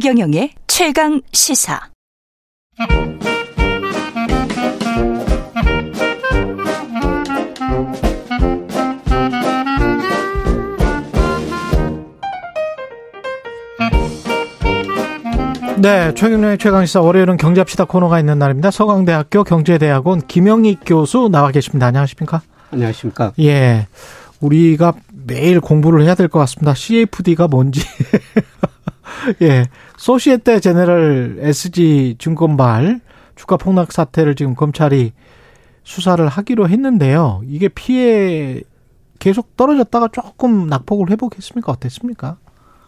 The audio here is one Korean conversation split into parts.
최경영의 최강 시사. 네, 최경련의 최강시사 월요일은 경제합시다 코너가 있는 날입니다. 서강대학교 경제대학원 김영희 교수 나와 계십니다. 안녕하십니까? 안녕하십니까? 예. 우리가 매일 공부를 해야 될 것 같습니다. CFD가 뭔지. 예. 소시에테 제네럴 SG 증권발 주가 폭락 사태를 지금 검찰이 수사를 하기로 했는데요. 이게 피해 계속 떨어졌다가 조금 낙폭을 회복했습니까? 어땠습니까?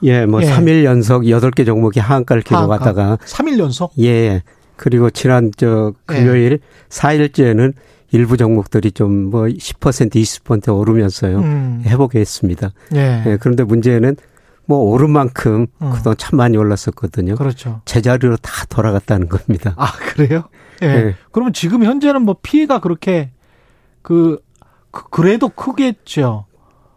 예, 뭐 예. 3일 연속 8개 종목이 하한가를 기록하다가 3일 연속? 예. 그리고 지난 저 금요일 예. 4일째는 일부 종목들이 좀 뭐 10% 20% 오르면서요. 음. 회복했습니다. 예. 예. 그런데 문제는 뭐 오른 만큼 음. 그동안 참 많이 올랐었거든요. 그렇죠. 제자리로 다 돌아갔다는 겁니다. 아, 그래요? 예. 예. 그러면 지금 현재는 뭐 피해가 그렇게 그, 그 그래도 크겠죠.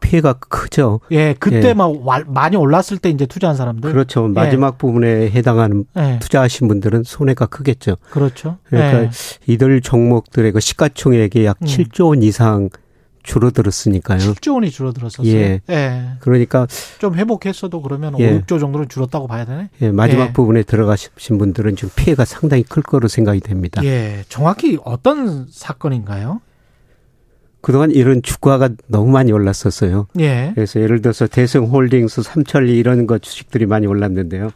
피해가 크죠. 예, 그때 예. 막 와- 많이 올랐을 때 이제 투자한 사람들. 그렇죠. 마지막 부분에 해당하는 예. 투자하신 분들은 손해가 크겠죠. 그렇죠. 그러니까 예. 이들 종목들의 그 시가총액이 약 음. 7조 원 이상 줄어들었으니까요. 7조 원이 줄어들었었어요. 예. 예. 그러니까 좀 회복했어도 그러면 예. 5, 6조 정도는 줄었다고 봐야 되네. 예, 마지막 예. 부분에 들어가신 분들은 지금 피해가 상당히 클 거로 생각이 됩니다. 예. 정확히 어떤 사건인가요? 그동안 이런 주가가 너무 많이 올랐었어요. 예. 그래서 예를 들어서 대성홀딩스, 삼천리 이런 거 주식들이 많이 올랐는데요.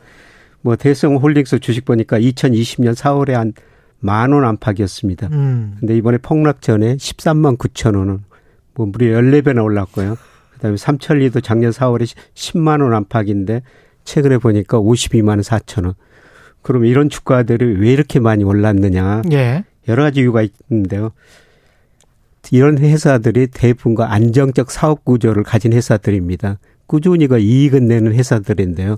뭐 대성홀딩스 주식 보니까 2020년 4월에 한 만 원 안팎이었습니다. 음. 근데 이번에 폭락 전에 13만 9천 원은 뭐 무려 14배나 올랐고요. 그다음에 삼천리도 작년 4월에 10만 원 안팎인데 최근에 보니까 52만 원 4천 원. 그럼 이런 주가들이 왜 이렇게 많이 올랐느냐? 예. 여러 가지 이유가 있는데요. 이런 회사들이 대부분과 안정적 사업 구조를 가진 회사들입니다. 꾸준히 그 이익은 내는 회사들인데요.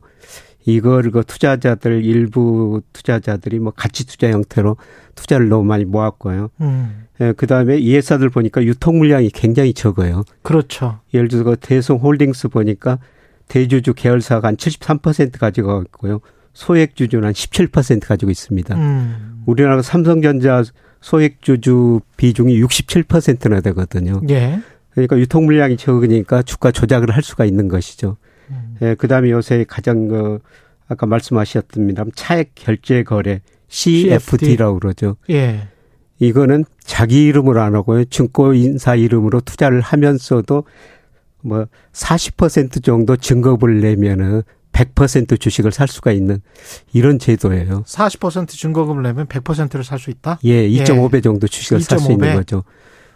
이걸 그 투자자들 일부 투자자들이 뭐 가치 투자 형태로 투자를 너무 많이 모았고요. 음. 예, 그다음에 이 회사들 보니까 유통 물량이 굉장히 적어요. 그렇죠. 예를 들어서 그 대성 홀딩스 보니까 대주주 계열사가 한 73% 가지고 있고요. 소액 주주는 한 17% 가지고 있습니다. 음. 우리나라 삼성전자 소액 주주 비중이 67%나 되거든요. 예. 그러니까 유통 물량이 적으니까 주가 조작을 할 수가 있는 것이죠. 음. 예, 그다음에 요새 가장 그 아까 말씀하셨습니다. 차액 결제 거래 CFD라고 그러죠. 예. 이거는 자기 이름으로 안 하고요. 증권인사 이름으로 투자를 하면서도 뭐 40% 정도 증거를 내면은 100% 주식을 살 수가 있는 이런 제도예요. 40% 증거금을 내면 100%를 살 수 있다? 예, 2.5배 정도 주식을 살수 2.5배? 있는 거죠.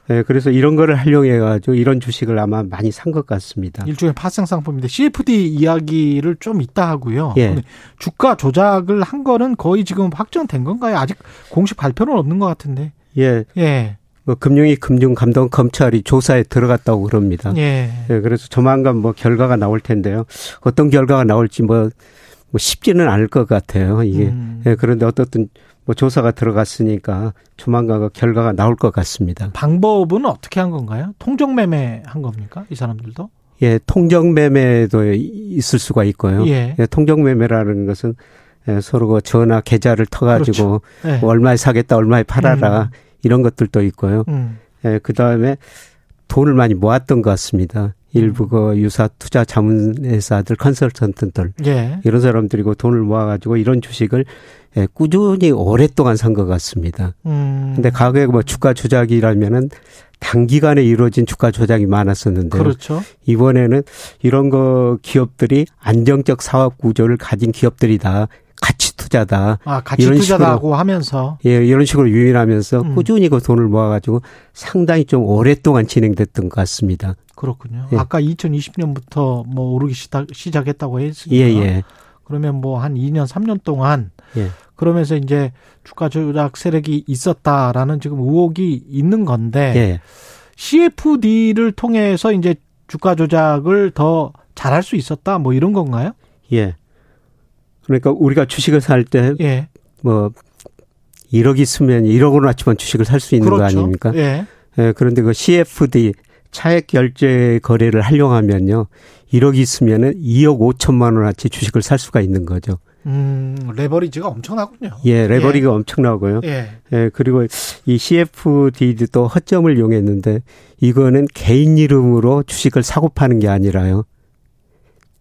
예, 그래서 이런 거를 활용해 가지고 이런 주식을 아마 많이 산 것 같습니다. 일종의 파생 상품인데 CFD 이야기를 좀 이따 하고요. 예. 주가 조작을 한 거는 거의 지금 확정된 건가요? 아직 공식 발표는 없는 것 같은데. 예, 예. 뭐 금융위 금융감독 검찰이 조사에 들어갔다고 그럽니다. 예. 예, 그래서 조만간 뭐 결과가 나올 텐데요. 어떤 결과가 나올지 뭐, 뭐 쉽지는 않을 것 같아요. 이게. 음. 예, 그런데 어떻든 뭐 조사가 들어갔으니까 조만간 그 결과가 나올 것 같습니다. 방법은 어떻게 한 건가요? 통정매매 한 겁니까? 이 사람들도? 예, 통정매매도 있을 수가 있고요. 예. 예, 통정매매라는 것은 예, 서로 그 전화 계좌를 터가지고 예. 뭐 얼마에 사겠다, 얼마에 팔아라 음. 이런 것들도 있고요. 음. 예, 그 다음에 돈을 많이 모았던 것 같습니다. 일부 음. 그 유사 투자 자문회사들, 컨설턴트들 예. 이런 사람들이고 돈을 모아가지고 이런 주식을 예, 꾸준히 오랫동안 산 것 같습니다. 음. 근데 과거에 뭐 주가 조작이라면은 단기간에 이루어진 주가 조작이 많았었는데요. 그렇죠. 이번에는 이런 거 기업들이 안정적 사업 구조를 가진 기업들이다. 가치 투자다. 아, 같이 이런 투자다고 하면서. 예, 이런 식으로 유인하면서 음. 꾸준히 그 돈을 모아 가지고 상당히 좀 오랫동안 진행됐던 것 같습니다. 그렇군요. 예. 아까 2020년부터 뭐 오르기 시작, 시작했다고 예, 했으니까. 예. 그러면 뭐 한 2년, 3년 동안 예. 그러면서 이제 주가 조작 세력이 있었다라는 지금 의혹이 있는 건데 예. CFD를 통해서 이제 주가 조작을 더 잘할 수 있었다 뭐 이런 건가요? 예. 그러니까 우리가 주식을 살때 예. 뭐 1억 있으면 1억 원어치만 주식을 살 수 있는 거 그렇죠. 아닙니까? 예. 예, 그런데 그 CFD 차액 결제 거래를 활용하면요. 1억 있으면은 2억 5천만 원어치 주식을 살 수가 있는 거죠. 음, 레버리지가 엄청나군요. 예, 레버리가 예. 엄청나고요. 예. 예, 그리고 이 CFD도 또 허점을 이용했는데 이거는 개인 이름으로 주식을 사고 파는 게 아니라요.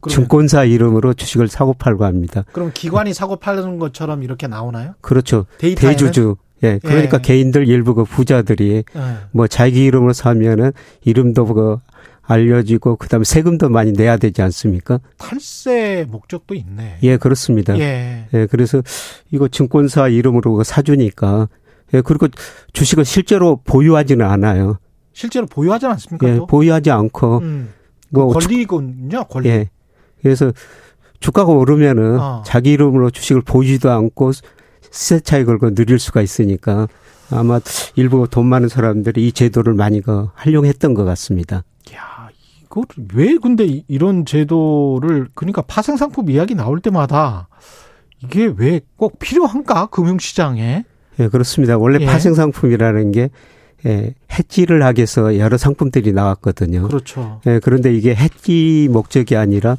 그러면, 증권사 이름으로 주식을 사고 팔고 합니다. 그럼 기관이 사고 파는 것처럼 이렇게 나오나요? 그렇죠. 데이터에는? 대주주. 예, 그러니까 예. 개인들 일부 그 부자들이 예. 뭐 자기 이름으로 사면은 이름도 그 알려지고 그다음에 세금도 많이 내야 되지 않습니까? 탈세 목적도 있네. 예, 그렇습니다. 예. 예, 그래서 이거 증권사 이름으로 사주니까 예, 그리고 주식을 실제로 보유하지는 않아요. 실제로 보유하지 않습니까? 예, 보유하지 않고 음, 뭐 권리군요, 권리. 예. 그래서 주가가 오르면은 어. 자기 이름으로 주식을 보이지도 않고 시세 차익 걸고 누릴 수가 있으니까 아마 일부 돈 많은 사람들이 이 제도를 많이 그 활용했던 것 같습니다. 야, 이거 왜 근데 이런 제도를 그러니까 파생 상품 이야기 나올 때마다 이게 왜 꼭 필요한가 금융시장에? 예, 그렇습니다. 원래 예. 파생 상품이라는 게 예, 해지를 하기 위해서 여러 상품들이 나왔거든요. 그렇죠. 예, 그런데 이게 해지 목적이 아니라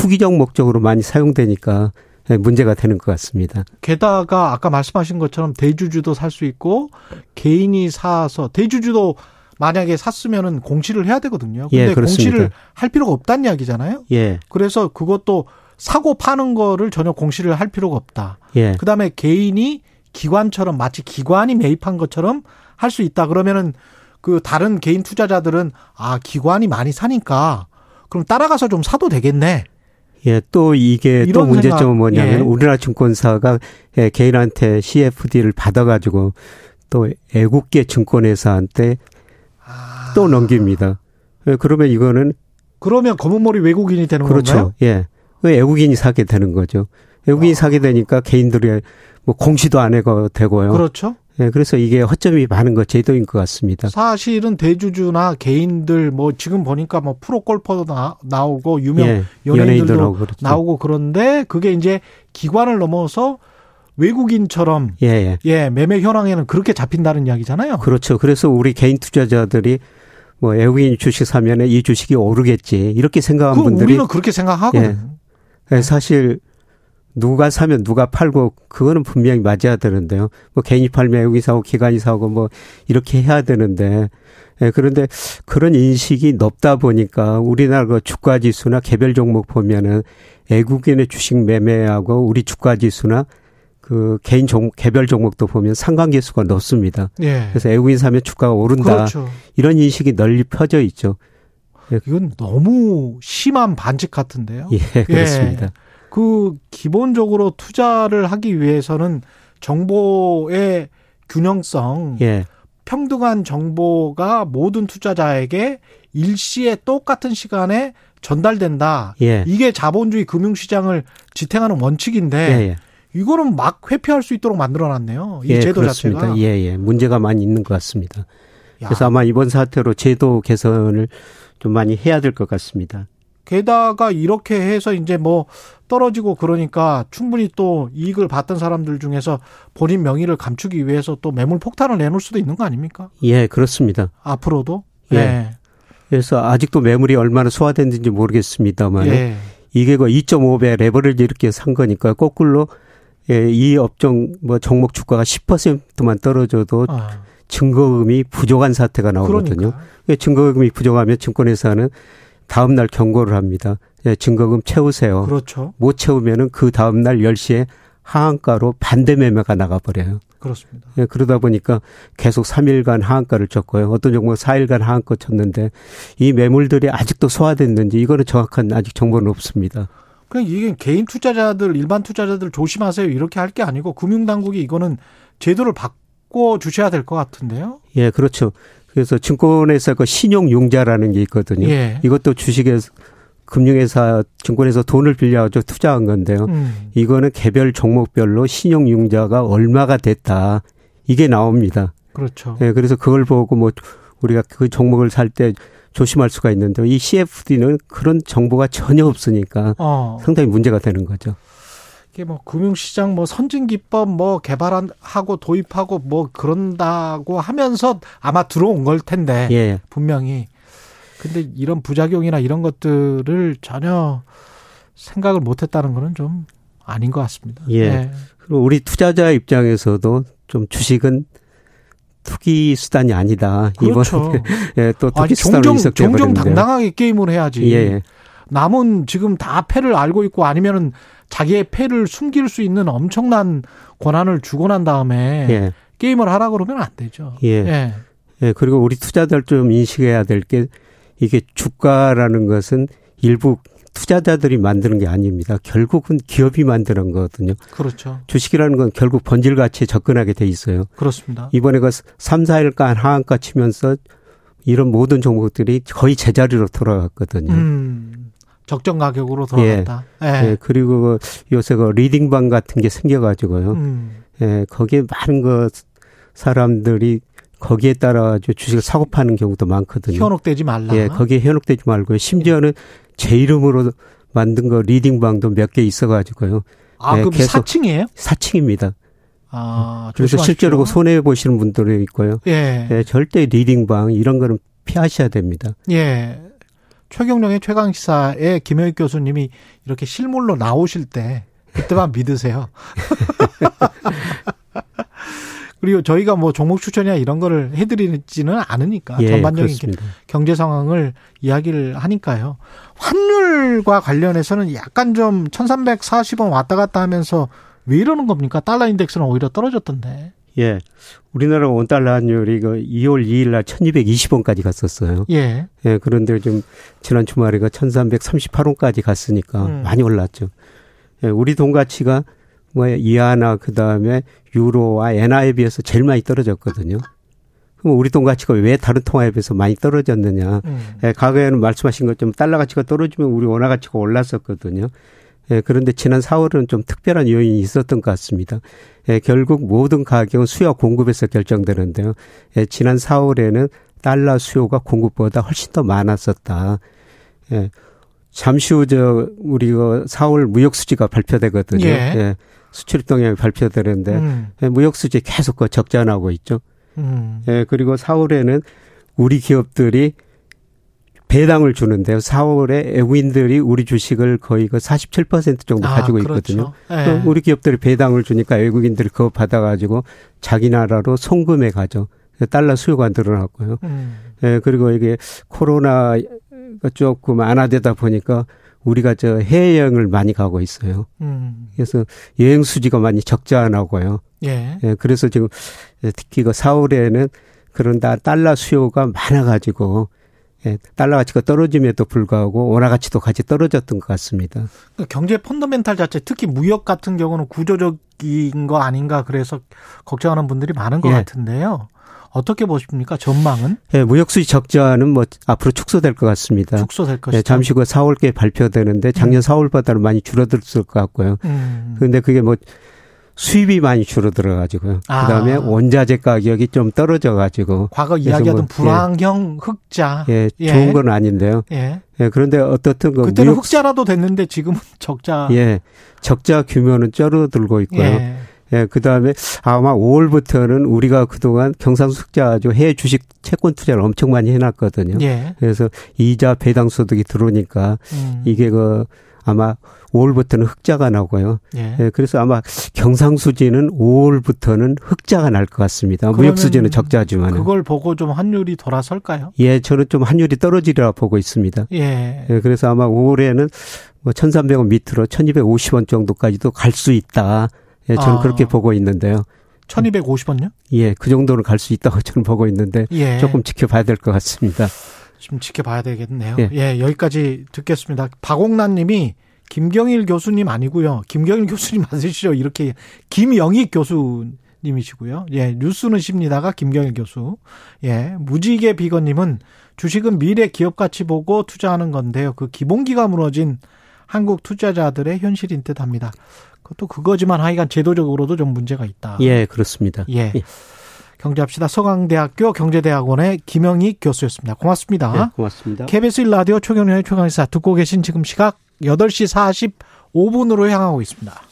투기적 목적으로 많이 사용되니까 예, 문제가 되는 것 같습니다. 게다가 아까 말씀하신 것처럼 대주주도 살 수 있고 개인이 사서 대주주도 만약에 샀으면은 공시를 해야 되거든요. 근데 예, 공시를 할 필요가 없다는 이야기잖아요. 예. 그래서 그것도 사고 파는 거를 전혀 공시를 할 필요가 없다. 예. 그다음에 개인이 기관처럼 마치 기관이 매입한 것처럼 할 수 있다. 그러면은 그 다른 개인 투자자들은 아, 기관이 많이 사니까 그럼 따라가서 좀 사도 되겠네. 예, 또 이게 또 문제점은 뭐냐면 예. 우리나라 증권사가 예, 개인한테 CFD를 받아가지고 또 애국계 증권회사한테 아. 또 넘깁니다. 예, 그러면 이거는 그러면 검은머리 외국인이 되는 그렇죠. 건가요? 예, 그 애국인이 사게 되는 거죠. 외국인이 아. 사게 되니까 개인들이 뭐 공시도 안 해가 되고요. 그렇죠. 예, 그래서 이게 허점이 많은 것 제도인 것 같습니다. 사실은 대주주나 개인들 뭐 지금 보니까 뭐 프로 골퍼도 나, 나오고 유명 예, 연예인들도 나오고, 그렇죠. 나오고 그런데 그게 이제 기관을 넘어서 외국인처럼 예, 예. 예, 매매 현황에는 그렇게 잡힌다는 이야기잖아요. 그렇죠. 그래서 우리 개인 투자자들이 뭐 외국인 주식 사면은 이 주식이 오르겠지 이렇게 생각한 분들이 우리는 그렇게 생각하거든. 예. 예, 사실 누가 사면 누가 팔고 그거는 분명히 맞아야 되는데요. 뭐 개인이 팔면 외국인 사고 기관이 사고 뭐 이렇게 해야 되는데 예, 그런데 그런 인식이 높다 보니까 우리나라 그 주가 지수나 개별 종목 보면은 외국인의 주식 매매하고 우리 주가 지수나 그 개인 종 개별 종목도 보면 상관계수가 높습니다. 예. 그래서 외국인 사면 주가가 오른다. 그렇죠. 이런 인식이 널리 펴져 있죠. 예. 이건 너무 심한 반칙 같은데요. 예, 그렇습니다. 예. 그 기본적으로 투자를 하기 위해서는 정보의 균형성, 예. 평등한 정보가 모든 투자자에게 일시에 똑같은 시간에 전달된다. 예. 이게 자본주의 금융시장을 지탱하는 원칙인데 예, 예. 이거는 막 회피할 수 있도록 만들어놨네요. 이 예, 제도 그렇습니다. 자체가. 예, 예. 문제가 많이 있는 것 같습니다. 야. 그래서 아마 이번 사태로 제도 개선을 좀 많이 해야 될 것 같습니다. 게다가 이렇게 해서 이제 뭐 떨어지고 그러니까 충분히 또 이익을 받던 사람들 중에서 본인 명의를 감추기 위해서 또 매물 폭탄을 내놓을 수도 있는 거 아닙니까? 예, 그렇습니다. 앞으로도? 예. 네. 그래서 아직도 매물이 얼마나 소화됐는지 모르겠습니다만 예. 이게 그 2.5배 레버리지 이렇게 산 거니까 거꾸로 예, 이 업종 뭐 종목 주가가 10%만 떨어져도 아. 증거금이 부족한 사태가 나오거든요. 그러니까. 예, 증거금이 부족하면 증권회사는 다음 날 경고를 합니다. 예, 증거금 채우세요. 그렇죠. 못 채우면은 그 다음 날 10시에 하한가로 반대 매매가 나가버려요. 그렇습니다. 예, 그러다 보니까 계속 3일간 하한가를 쳤고요. 어떤 종목 4일간 하한가 쳤는데 이 매물들이 아직도 소화됐는지 이거는 정확한 아직 정보는 없습니다. 그냥 이게 개인 투자자들, 일반 투자자들 조심하세요. 이렇게 할 게 아니고 금융당국이 이거는 제도를 바꿔 주셔야 될 것 같은데요. 예, 그렇죠. 그래서 증권회사 그 신용융자라는 게 있거든요. 예. 이것도 주식에서 금융회사 증권에서 돈을 빌려가지고 투자한 건데요. 음. 이거는 개별 종목별로 신용융자가 얼마가 됐다. 이게 나옵니다. 그렇죠. 예, 그래서 그걸 보고 뭐 우리가 그 종목을 살 때 조심할 수가 있는데 이 CFD는 그런 정보가 전혀 없으니까 어. 상당히 문제가 되는 거죠. 이게 뭐 금융시장 뭐 선진 기법 뭐 개발하고 도입하고 뭐 그런다고 하면서 아마 들어온 걸 텐데 예. 분명히 근데 이런 부작용이나 이런 것들을 전혀 생각을 못했다는 거는 좀 아닌 것 같습니다. 예. 네. 그리고 우리 투자자 입장에서도 좀 주식은 투기 수단이 아니다. 그렇죠. 이번에 예, 또 투기 수단으로 종종, 종종 당당하게 게임을 해야지. 예. 남은 지금 다 패를 알고 있고 아니면은 자기의 패를 숨길 수 있는 엄청난 권한을 주고 난 다음에 예. 게임을 하라 그러면 안 되죠. 예. 예. 예. 그리고 우리 투자자들 좀 인식해야 될 게 이게 주가라는 것은 일부 투자자들이 만드는 게 아닙니다. 결국은 기업이 만드는 거거든요. 그렇죠. 주식이라는 건 결국 번질 가치에 접근하게 돼 있어요. 그렇습니다. 이번에 그 3, 4일간 하한가 치면서 이런 모든 종목들이 거의 제자리로 돌아갔거든요. 음, 적정 가격으로 돌아갔다. 예. 예. 예. 그리고 그 요새 그 리딩방 같은 게 생겨가지고요. 음. 예. 거기에 많은 그 사람들이 거기에 따라 주식을 사고 파는 경우도 많거든요. 현혹되지 말라. 예, 거기에 현혹되지 말고요. 심지어는 제 이름으로 만든 거 리딩방도 몇 개 있어가지고요. 아, 예, 그럼 계속 4층이에요? 4층입니다. 아, 그래서 실제로 그 손해 보시는 분들이 있고요. 예. 예. 절대 리딩방 이런 거는 피하셔야 됩니다. 예. 최경령의 최강 시사에 김영익 교수님이 이렇게 실물로 나오실 때 그때만 믿으세요. 그리고 저희가 뭐 종목 추천이나 이런 거를 해드리지는 않으니까 예, 전반적인 그렇습니다. 경제 상황을 이야기를 하니까요. 환율과 관련해서는 약간 좀 1340원 왔다 갔다 하면서 왜 이러는 겁니까? 달러 인덱스는 오히려 떨어졌던데. 예. 우리나라 원달러 환율이 그 2월 2일 날 1220원까지 갔었어요. 예. 예, 그런데 좀 지난 주말에 가 1338원까지 갔으니까 음. 많이 올랐죠. 예, 우리 돈 가치가 뭐 이하나 그다음에 유로와 엔화에 비해서 제일 많이 떨어졌거든요. 그럼 우리 돈 가치가 왜 다른 통화에 비해서 많이 떨어졌느냐? 음. 예, 과거에는 말씀하신 것처럼 달러 가치가 떨어지면 우리 원화 가치가 올랐었거든요. 예, 그런데 지난 4월은 좀 특별한 요인이 있었던 것 같습니다. 예, 결국 모든 가격은 수요 공급에서 결정되는데요. 예, 지난 4월에는 달러 수요가 공급보다 훨씬 더 많았었다. 예, 잠시 후 저 우리 그 4월 무역 수지가 발표되거든요. 예. 예. 수출 동향이 발표되는데 음. 예, 무역 수지 계속 그 적자 나고 있죠. 음. 예, 그리고 4월에는 우리 기업들이 배당을 주는데요. 4월에 외국인들이 우리 주식을 거의 그 47% 정도 아, 가지고 있거든요. 그렇죠. 예. 우리 기업들이 배당을 주니까 외국인들이 그거 받아가지고 자기 나라로 송금해 가죠. 달러 수요가 늘어났고요. 음. 예, 그리고 이게 코로나 조금 완화되다 보니까 우리가 저 해외여행을 많이 가고 있어요. 음. 그래서 여행 수지가 많이 적자 나고요. 예. 예. 그래서 지금 특히 그 4월에는 그런 다 달러 수요가 많아가지고 예, 달러 가치가 떨어짐에도 불구하고 원화 가치도 같이 떨어졌던 것 같습니다. 그러니까 경제 펀더멘탈 자체 특히 무역 같은 경우는 구조적인 거 아닌가 그래서 걱정하는 분들이 많은 것 예. 같은데요. 어떻게 보십니까? 전망은? 예, 무역 수지 적자는 뭐 앞으로 축소될 것 같습니다. 축소될 것이다. 예, 잠시 후 4월께 발표되는데 작년 음. 4월보다는 많이 줄어들었을 것 같고요. 음. 그런데 그게 뭐 수입이 많이 줄어들어 가지고요. 아. 그다음에 원자재 가격이 좀 떨어져 가지고 과거 이야기하던 뭐, 불황형 예. 흑자 예, 예, 좋은 건 아닌데요. 예. 예 그런데 어떻든 그 그때는 무역... 흑자라도 됐는데 지금은 적자 예. 적자 규모는 줄어들고 있고요. 예. 예, 그 다음에 아마 5월부터는 우리가 그동안 경상숙자 아주 해외 주식 채권 투자를 엄청 많이 해놨거든요. 예. 그래서 이자 배당 소득이 들어오니까 음. 이게 그 아마 5월부터는 흑자가 나고요. 예. 예. 그래서 아마 경상수지는 5월부터는 흑자가 날 것 같습니다. 무역수지는 적자지만. 그걸 보고 좀 환율이 돌아설까요? 예, 저는 좀 환율이 떨어지리라 보고 있습니다. 예. 예 그래서 아마 5월에는 뭐 1,300원 밑으로 1,250원 정도까지도 갈 수 있다. 예, 저는 아. 그렇게 보고 있는데요. 1250원요? 예, 그 정도는 갈 수 있다고 저는 보고 있는데 예. 조금 지켜봐야 될 것 같습니다. 좀 지켜봐야 되겠네요. 예. 예, 여기까지 듣겠습니다. 박옥란 님이 김경일 교수님 아니고요. 김경일 교수님 맞으시죠? 이렇게 김영익 교수님이시고요. 예, 뉴스는 쉽니다가 김경일 교수. 예, 무지개 비건님은 주식은 미래 기업 가치 보고 투자하는 건데요. 그 기본기가 무너진 한국 투자자들의 현실인 듯 합니다. 그것도 그거지만 하여간 제도적으로도 좀 문제가 있다. 예, 그렇습니다. 예. 예. 경제합시다. 서강대학교 경제대학원의 김영희 교수였습니다. 고맙습니다. 네, 고맙습니다. KBS 1라디오 최경련의 최강의사 듣고 계신 지금 시각 8시 45분으로 향하고 있습니다.